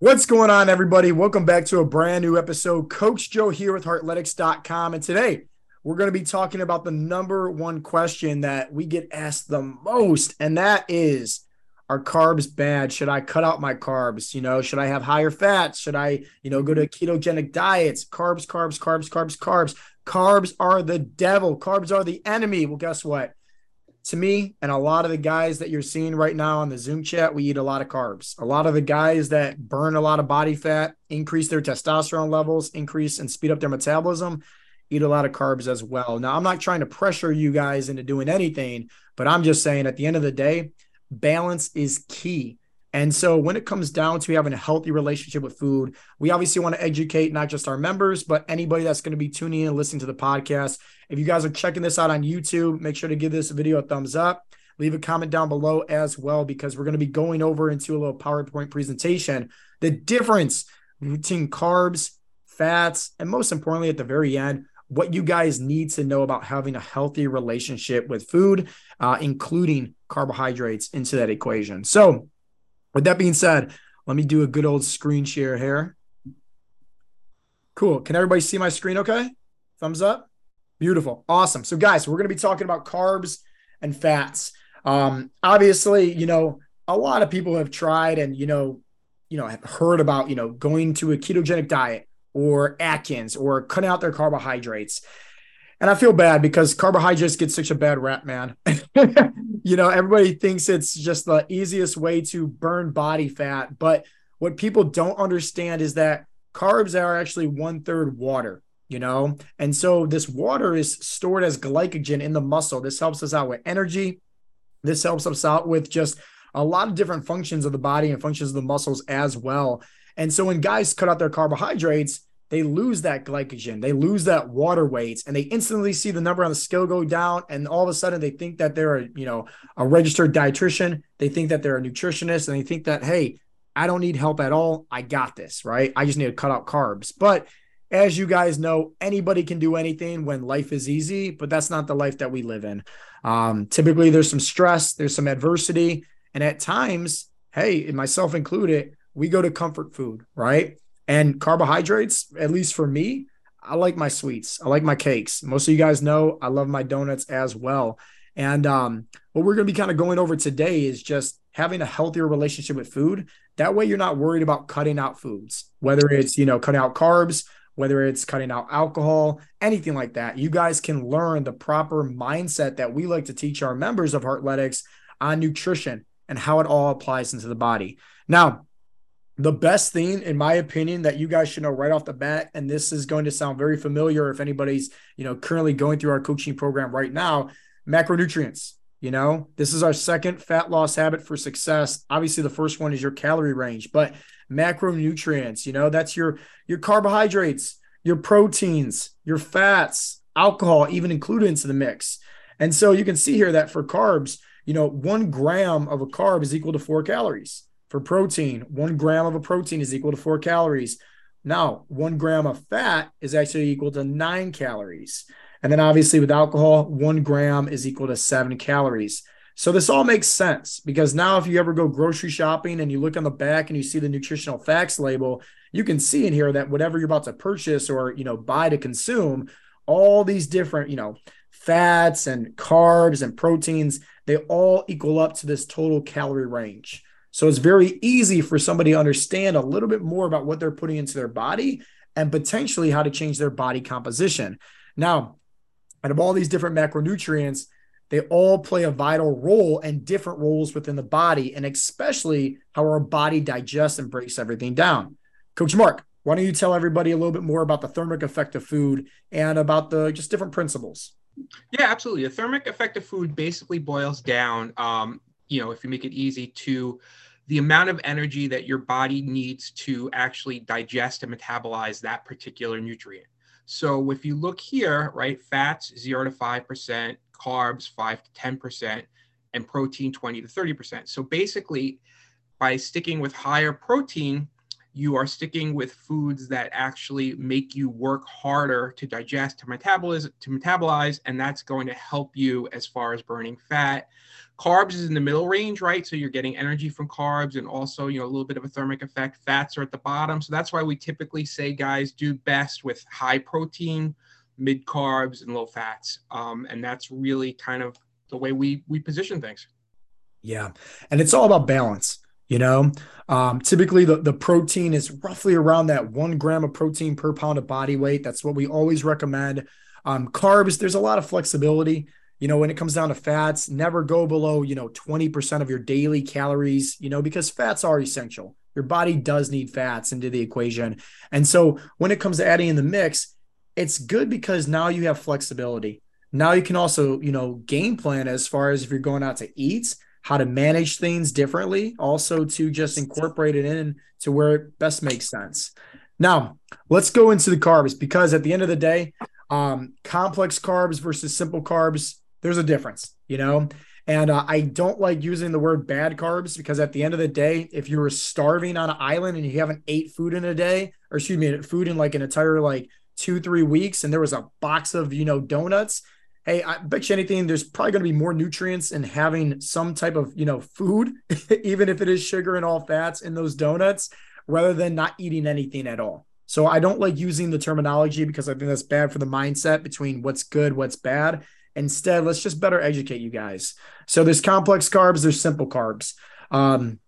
What's going on, everybody? Welcome back to a brand new episode. Coach Joe here with Heartletics.com. And today we're going to be talking about the number one question that we get asked the most, and that is Are carbs bad? Should I cut out my carbs? You know, should I have higher fats? Should I, you know, go to ketogenic diets? Carbs, carbs, carbs, carbs, carbs. Carbs are the devil. Carbs are the enemy. Well, guess what? To me and a lot of the guys that you're seeing right now on the Zoom chat, we eat a lot of carbs. A lot of the guys that burn a lot of body fat, increase their testosterone levels, increase and speed up their metabolism, eat a lot of carbs as well. Now, I'm not trying to pressure you guys into doing anything, but I'm just saying at the end of the day, balance is key. And so when it comes down to having a healthy relationship with food, we obviously want to educate not just our members, but anybody that's going to be tuning in and listening to the podcast. If you guys are checking this out on YouTube, make sure to give this video a thumbs up. Leave a comment down below as well, because we're going to be going over into a little PowerPoint presentation the difference between carbs, fats, and most importantly, at the very end, what you guys need to know about having a healthy relationship with food, uh, including carbohydrates into that equation. So, with that being said, let me do a good old screen share here. Cool. Can everybody see my screen okay? Thumbs up. Beautiful. Awesome. So, guys, we're going to be talking about carbs and fats. Um, obviously, you know, a lot of people have tried and, you know, you know, have heard about, you know, going to a ketogenic diet or Atkins or cutting out their carbohydrates. And I feel bad because carbohydrates get such a bad rap, man. you know, everybody thinks it's just the easiest way to burn body fat. But what people don't understand is that carbs are actually one third water, you know? And so this water is stored as glycogen in the muscle. This helps us out with energy. This helps us out with just a lot of different functions of the body and functions of the muscles as well. And so when guys cut out their carbohydrates, they lose that glycogen, they lose that water weight, and they instantly see the number on the scale go down. And all of a sudden, they think that they're a you know a registered dietitian. They think that they're a nutritionist, and they think that hey, I don't need help at all. I got this, right? I just need to cut out carbs. But as you guys know, anybody can do anything when life is easy, but that's not the life that we live in. Um, typically, there's some stress, there's some adversity, and at times, hey, myself included, we go to comfort food, right? And carbohydrates, at least for me, I like my sweets. I like my cakes. Most of you guys know I love my donuts as well. And um, what we're going to be kind of going over today is just having a healthier relationship with food. That way, you're not worried about cutting out foods, whether it's, you know, cutting out carbs, whether it's cutting out alcohol, anything like that. You guys can learn the proper mindset that we like to teach our members of Heartletics on nutrition and how it all applies into the body. Now, the best thing in my opinion that you guys should know right off the bat and this is going to sound very familiar if anybody's you know currently going through our coaching program right now macronutrients you know? This is our second fat loss habit for success. Obviously the first one is your calorie range but macronutrients you know that's your your carbohydrates your proteins your fats alcohol even included into the mix. And so you can see here that for carbs you know one gram of a carb is equal to four calories for protein, one gram of a protein is equal to four calories. Now, one gram of fat is actually equal to nine calories. And then obviously with alcohol, one gram is equal to seven calories. So this all makes sense because now if you ever go grocery shopping and you look on the back and you see the nutritional facts label, you can see in here that whatever you're about to purchase or you know buy to consume, all these different, you know, fats and carbs and proteins, they all equal up to this total calorie range. So it's very easy for somebody to understand a little bit more about what they're putting into their body and potentially how to change their body composition. Now, out of all these different macronutrients, they all play a vital role and different roles within the body, and especially how our body digests and breaks everything down. Coach Mark, why don't you tell everybody a little bit more about the thermic effect of food and about the just different principles? Yeah, absolutely. The thermic effect of food basically boils down, um, you know, if you make it easy, to the amount of energy that your body needs to actually digest and metabolize that particular nutrient. So if you look here, right, fats 0 to 5%, carbs 5 to 10%, and protein 20 to 30%. So basically, by sticking with higher protein, you are sticking with foods that actually make you work harder to digest, to metabolize, to metabolize, and that's going to help you as far as burning fat. Carbs is in the middle range, right? So you're getting energy from carbs and also, you know, a little bit of a thermic effect. Fats are at the bottom. So that's why we typically say guys do best with high protein, mid carbs, and low fats. Um, and that's really kind of the way we we position things. Yeah. And it's all about balance. You know, um, typically the, the protein is roughly around that one gram of protein per pound of body weight. That's what we always recommend. Um, carbs, there's a lot of flexibility. You know, when it comes down to fats, never go below, you know, 20% of your daily calories, you know, because fats are essential. Your body does need fats into the equation. And so when it comes to adding in the mix, it's good because now you have flexibility. Now you can also, you know, game plan as far as if you're going out to eat how to manage things differently, also to just incorporate it in to where it best makes sense. Now, let's go into the carbs because at the end of the day, um, complex carbs versus simple carbs, there's a difference, you know? And uh, I don't like using the word bad carbs because at the end of the day, if you were starving on an island and you haven't ate food in a day, or excuse me, food in like an entire like two, three weeks, and there was a box of, you know, donuts, hey, I bet you anything, there's probably going to be more nutrients in having some type of, you know, food, even if it is sugar and all fats in those donuts, rather than not eating anything at all. So I don't like using the terminology because I think that's bad for the mindset between what's good, what's bad. Instead, let's just better educate you guys. So there's complex carbs, there's simple carbs. Um,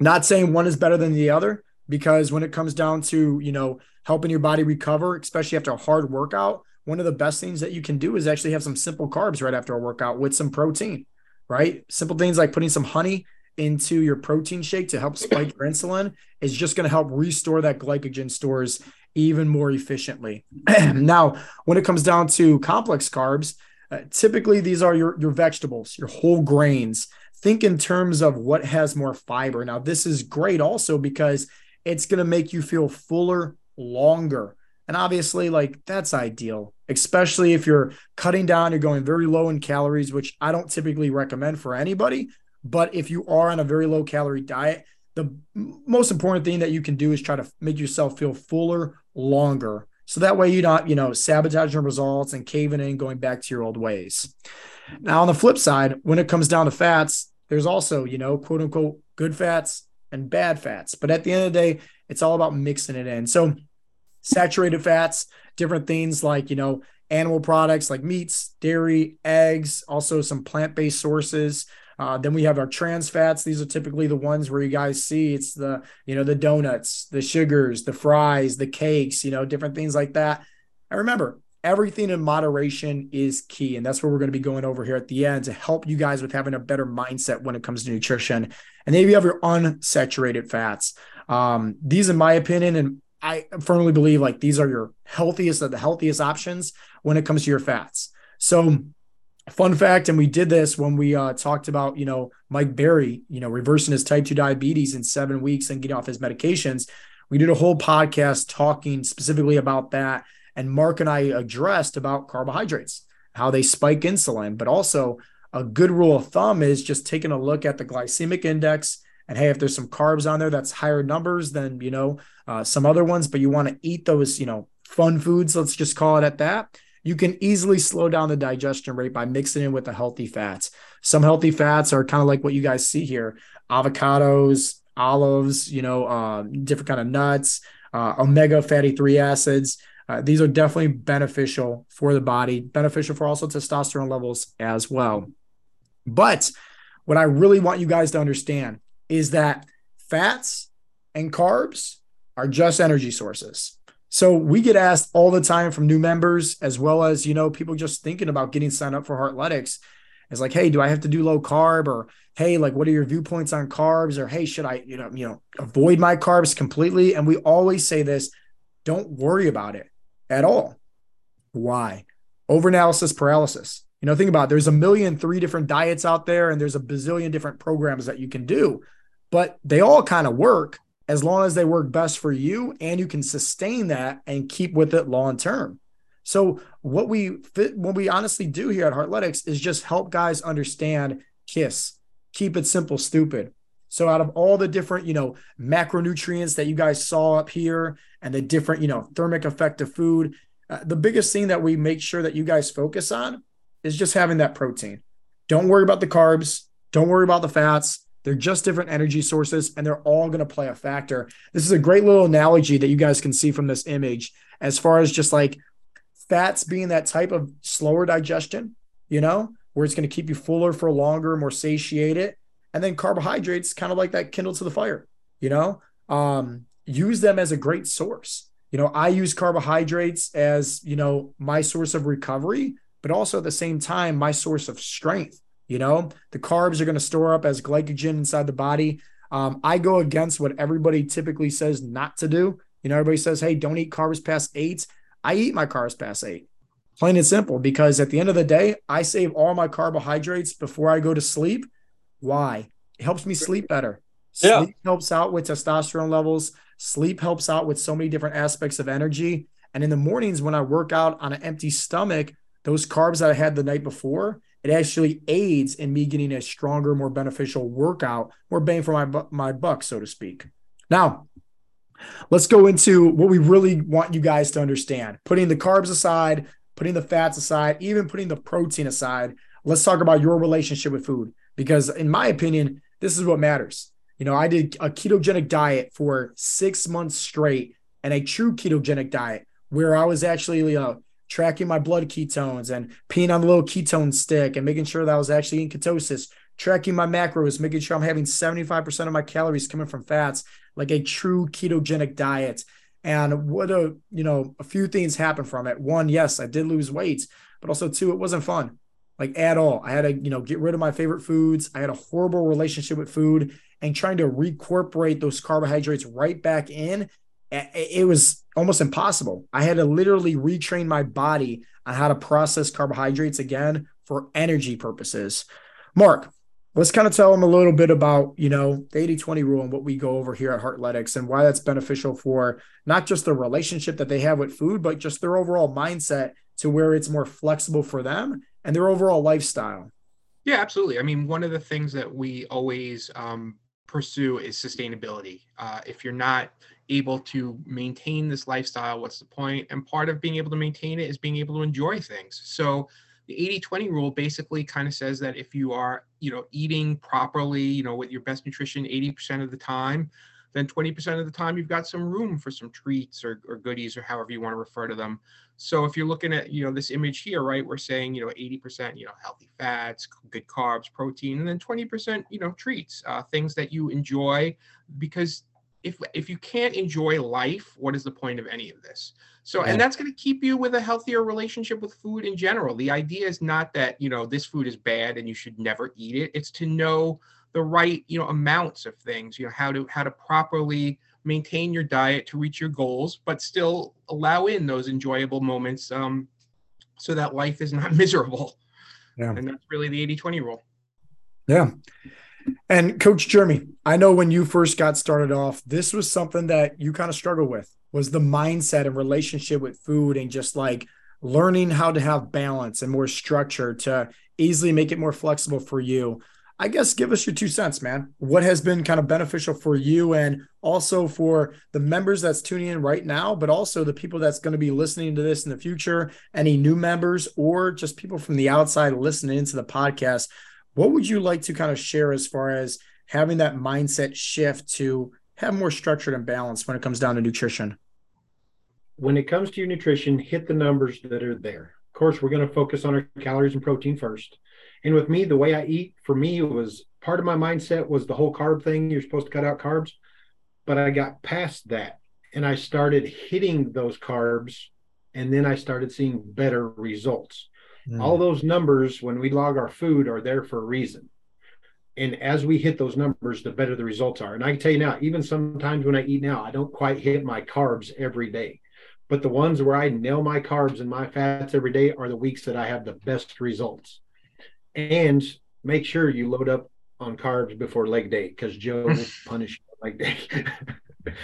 not saying one is better than the other because when it comes down to, you know, helping your body recover, especially after a hard workout, one of the best things that you can do is actually have some simple carbs right after a workout with some protein, right? Simple things like putting some honey into your protein shake to help spike your insulin is just going to help restore that glycogen stores even more efficiently. now, when it comes down to complex carbs, uh, typically these are your, your vegetables, your whole grains. Think in terms of what has more fiber. Now, this is great also because it's going to make you feel fuller longer. And obviously, like that's ideal, especially if you're cutting down, you're going very low in calories, which I don't typically recommend for anybody. But if you are on a very low calorie diet, the most important thing that you can do is try to make yourself feel fuller longer. So that way you're not, you know, sabotaging results and caving in, going back to your old ways. Now, on the flip side, when it comes down to fats, there's also, you know, quote unquote, good fats and bad fats. But at the end of the day, it's all about mixing it in. So saturated fats, different things like, you know, animal products like meats, dairy, eggs, also some plant based sources. Uh, then we have our trans fats. These are typically the ones where you guys see it's the, you know, the donuts, the sugars, the fries, the cakes, you know, different things like that. And remember, everything in moderation is key. And that's what we're going to be going over here at the end to help you guys with having a better mindset when it comes to nutrition. And then you have your unsaturated fats. Um, these, in my opinion, and I firmly believe like these are your healthiest of the healthiest options when it comes to your fats. So, fun fact, and we did this when we uh, talked about you know Mike Berry, you know reversing his type two diabetes in seven weeks and getting off his medications. We did a whole podcast talking specifically about that, and Mark and I addressed about carbohydrates, how they spike insulin, but also a good rule of thumb is just taking a look at the glycemic index and hey, if there's some carbs on there that's higher numbers than, you know, uh, some other ones, but you want to eat those, you know, fun foods, let's just call it at that. You can easily slow down the digestion rate by mixing in with the healthy fats. Some healthy fats are kind of like what you guys see here avocados, olives, you know, uh, different kind of nuts, uh, omega fatty three acids. Uh, these are definitely beneficial for the body, beneficial for also testosterone levels as well. But what I really want you guys to understand is that fats and carbs are just energy sources. So we get asked all the time from new members, as well as you know people just thinking about getting signed up for Heartletics. It's like, hey, do I have to do low carb, or hey, like, what are your viewpoints on carbs, or hey, should I, you know, you know, avoid my carbs completely? And we always say this: don't worry about it at all. Why? Overanalysis paralysis. You know, think about it. there's a million three different diets out there, and there's a bazillion different programs that you can do but they all kind of work as long as they work best for you and you can sustain that and keep with it long term. So what we what we honestly do here at Heartletics is just help guys understand KISS, keep it simple, stupid. So out of all the different, you know, macronutrients that you guys saw up here and the different, you know, thermic effect of food, uh, the biggest thing that we make sure that you guys focus on is just having that protein. Don't worry about the carbs. Don't worry about the fats. They're just different energy sources and they're all going to play a factor. This is a great little analogy that you guys can see from this image as far as just like fats being that type of slower digestion, you know, where it's going to keep you fuller for longer, more satiated. And then carbohydrates, kind of like that kindle to the fire, you know, um, use them as a great source. You know, I use carbohydrates as, you know, my source of recovery, but also at the same time, my source of strength. You know, the carbs are going to store up as glycogen inside the body. Um, I go against what everybody typically says not to do. You know, everybody says, hey, don't eat carbs past eight. I eat my carbs past eight. Plain and simple, because at the end of the day, I save all my carbohydrates before I go to sleep. Why? It helps me sleep better. Yeah. Sleep helps out with testosterone levels. Sleep helps out with so many different aspects of energy. And in the mornings, when I work out on an empty stomach, those carbs that I had the night before, it actually aids in me getting a stronger, more beneficial workout, more bang for my my buck, so to speak. Now, let's go into what we really want you guys to understand. Putting the carbs aside, putting the fats aside, even putting the protein aside, let's talk about your relationship with food because in my opinion, this is what matters. You know, I did a ketogenic diet for 6 months straight and a true ketogenic diet where I was actually, you know, tracking my blood ketones and peeing on the little ketone stick and making sure that I was actually in ketosis, tracking my macros, making sure I'm having 75% of my calories coming from fats, like a true ketogenic diet. And what a, you know, a few things happened from it. One, yes, I did lose weight, but also two, it wasn't fun, like at all. I had to, you know, get rid of my favorite foods. I had a horrible relationship with food and trying to reincorporate those carbohydrates right back in it was almost impossible. I had to literally retrain my body on how to process carbohydrates again for energy purposes. Mark, let's kind of tell them a little bit about, you know, the 80-20 rule and what we go over here at Heartletics and why that's beneficial for not just the relationship that they have with food, but just their overall mindset to where it's more flexible for them and their overall lifestyle. Yeah, absolutely. I mean, one of the things that we always um, pursue is sustainability. Uh, if you're not able to maintain this lifestyle, what's the point? And part of being able to maintain it is being able to enjoy things. So the 80-20 rule basically kind of says that if you are, you know, eating properly, you know, with your best nutrition 80% of the time, then 20% of the time you've got some room for some treats or, or goodies or however you want to refer to them. So if you're looking at, you know, this image here, right, we're saying, you know, 80%, you know, healthy fats, good carbs, protein, and then 20%, you know, treats, uh, things that you enjoy because if if you can't enjoy life, what is the point of any of this? So, and that's going to keep you with a healthier relationship with food in general. The idea is not that you know this food is bad and you should never eat it. It's to know the right you know amounts of things. You know how to how to properly maintain your diet to reach your goals, but still allow in those enjoyable moments um, so that life is not miserable. Yeah. And that's really the 80 20 rule. Yeah. And Coach Jeremy, I know when you first got started off, this was something that you kind of struggled with was the mindset and relationship with food and just like learning how to have balance and more structure to easily make it more flexible for you. I guess give us your two cents, man. What has been kind of beneficial for you and also for the members that's tuning in right now, but also the people that's going to be listening to this in the future, any new members or just people from the outside listening into the podcast. What would you like to kind of share as far as having that mindset shift to have more structured and balance when it comes down to nutrition? When it comes to your nutrition, hit the numbers that are there. Of course, we're going to focus on our calories and protein first. And with me, the way I eat, for me, was part of my mindset was the whole carb thing. You're supposed to cut out carbs. But I got past that and I started hitting those carbs. And then I started seeing better results. Mm. All those numbers, when we log our food, are there for a reason. And as we hit those numbers, the better the results are. And I can tell you now, even sometimes when I eat now, I don't quite hit my carbs every day. But the ones where I nail my carbs and my fats every day are the weeks that I have the best results. And make sure you load up on carbs before leg day because Joe will punish you leg day.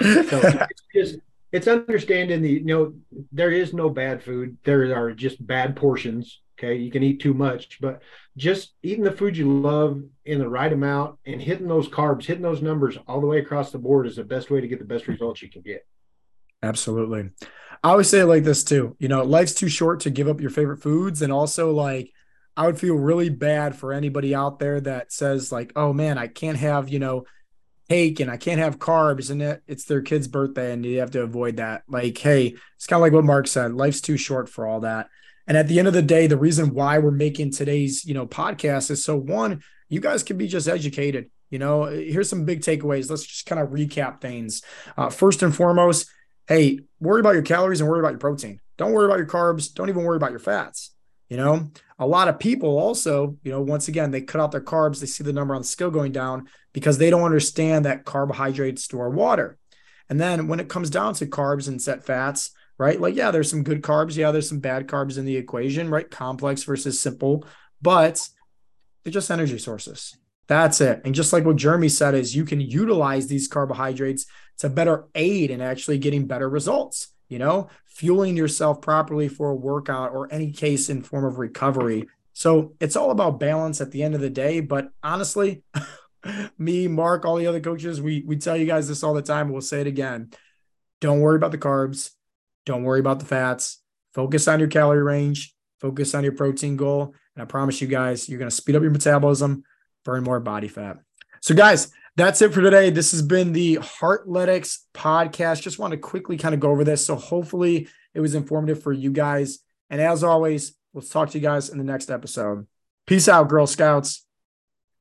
so it's just it's understanding the you know there is no bad food there are just bad portions Okay. You can eat too much, but just eating the food you love in the right amount and hitting those carbs, hitting those numbers all the way across the board is the best way to get the best results you can get. Absolutely. I always say it like this too. You know, life's too short to give up your favorite foods. And also, like, I would feel really bad for anybody out there that says, like, oh man, I can't have, you know, cake and I can't have carbs and it, it's their kid's birthday and you have to avoid that. Like, hey, it's kind of like what Mark said life's too short for all that. And at the end of the day, the reason why we're making today's, you know, podcast is so one, you guys can be just educated. You know, here's some big takeaways. Let's just kind of recap things. Uh, first and foremost, hey, worry about your calories and worry about your protein. Don't worry about your carbs. Don't even worry about your fats. You know, a lot of people also, you know, once again, they cut out their carbs. They see the number on the scale going down because they don't understand that carbohydrates store water. And then when it comes down to carbs and set fats, right? Like, yeah, there's some good carbs. Yeah, there's some bad carbs in the equation, right? Complex versus simple, but they're just energy sources. That's it. And just like what Jeremy said, is you can utilize these carbohydrates to better aid in actually getting better results, you know, fueling yourself properly for a workout or any case in form of recovery. So it's all about balance at the end of the day. But honestly, me, Mark, all the other coaches, we we tell you guys this all the time. We'll say it again. Don't worry about the carbs. Don't worry about the fats. Focus on your calorie range. Focus on your protein goal. And I promise you guys, you're going to speed up your metabolism, burn more body fat. So, guys, that's it for today. This has been the Heartletics podcast. Just want to quickly kind of go over this. So, hopefully, it was informative for you guys. And as always, we'll talk to you guys in the next episode. Peace out, Girl Scouts.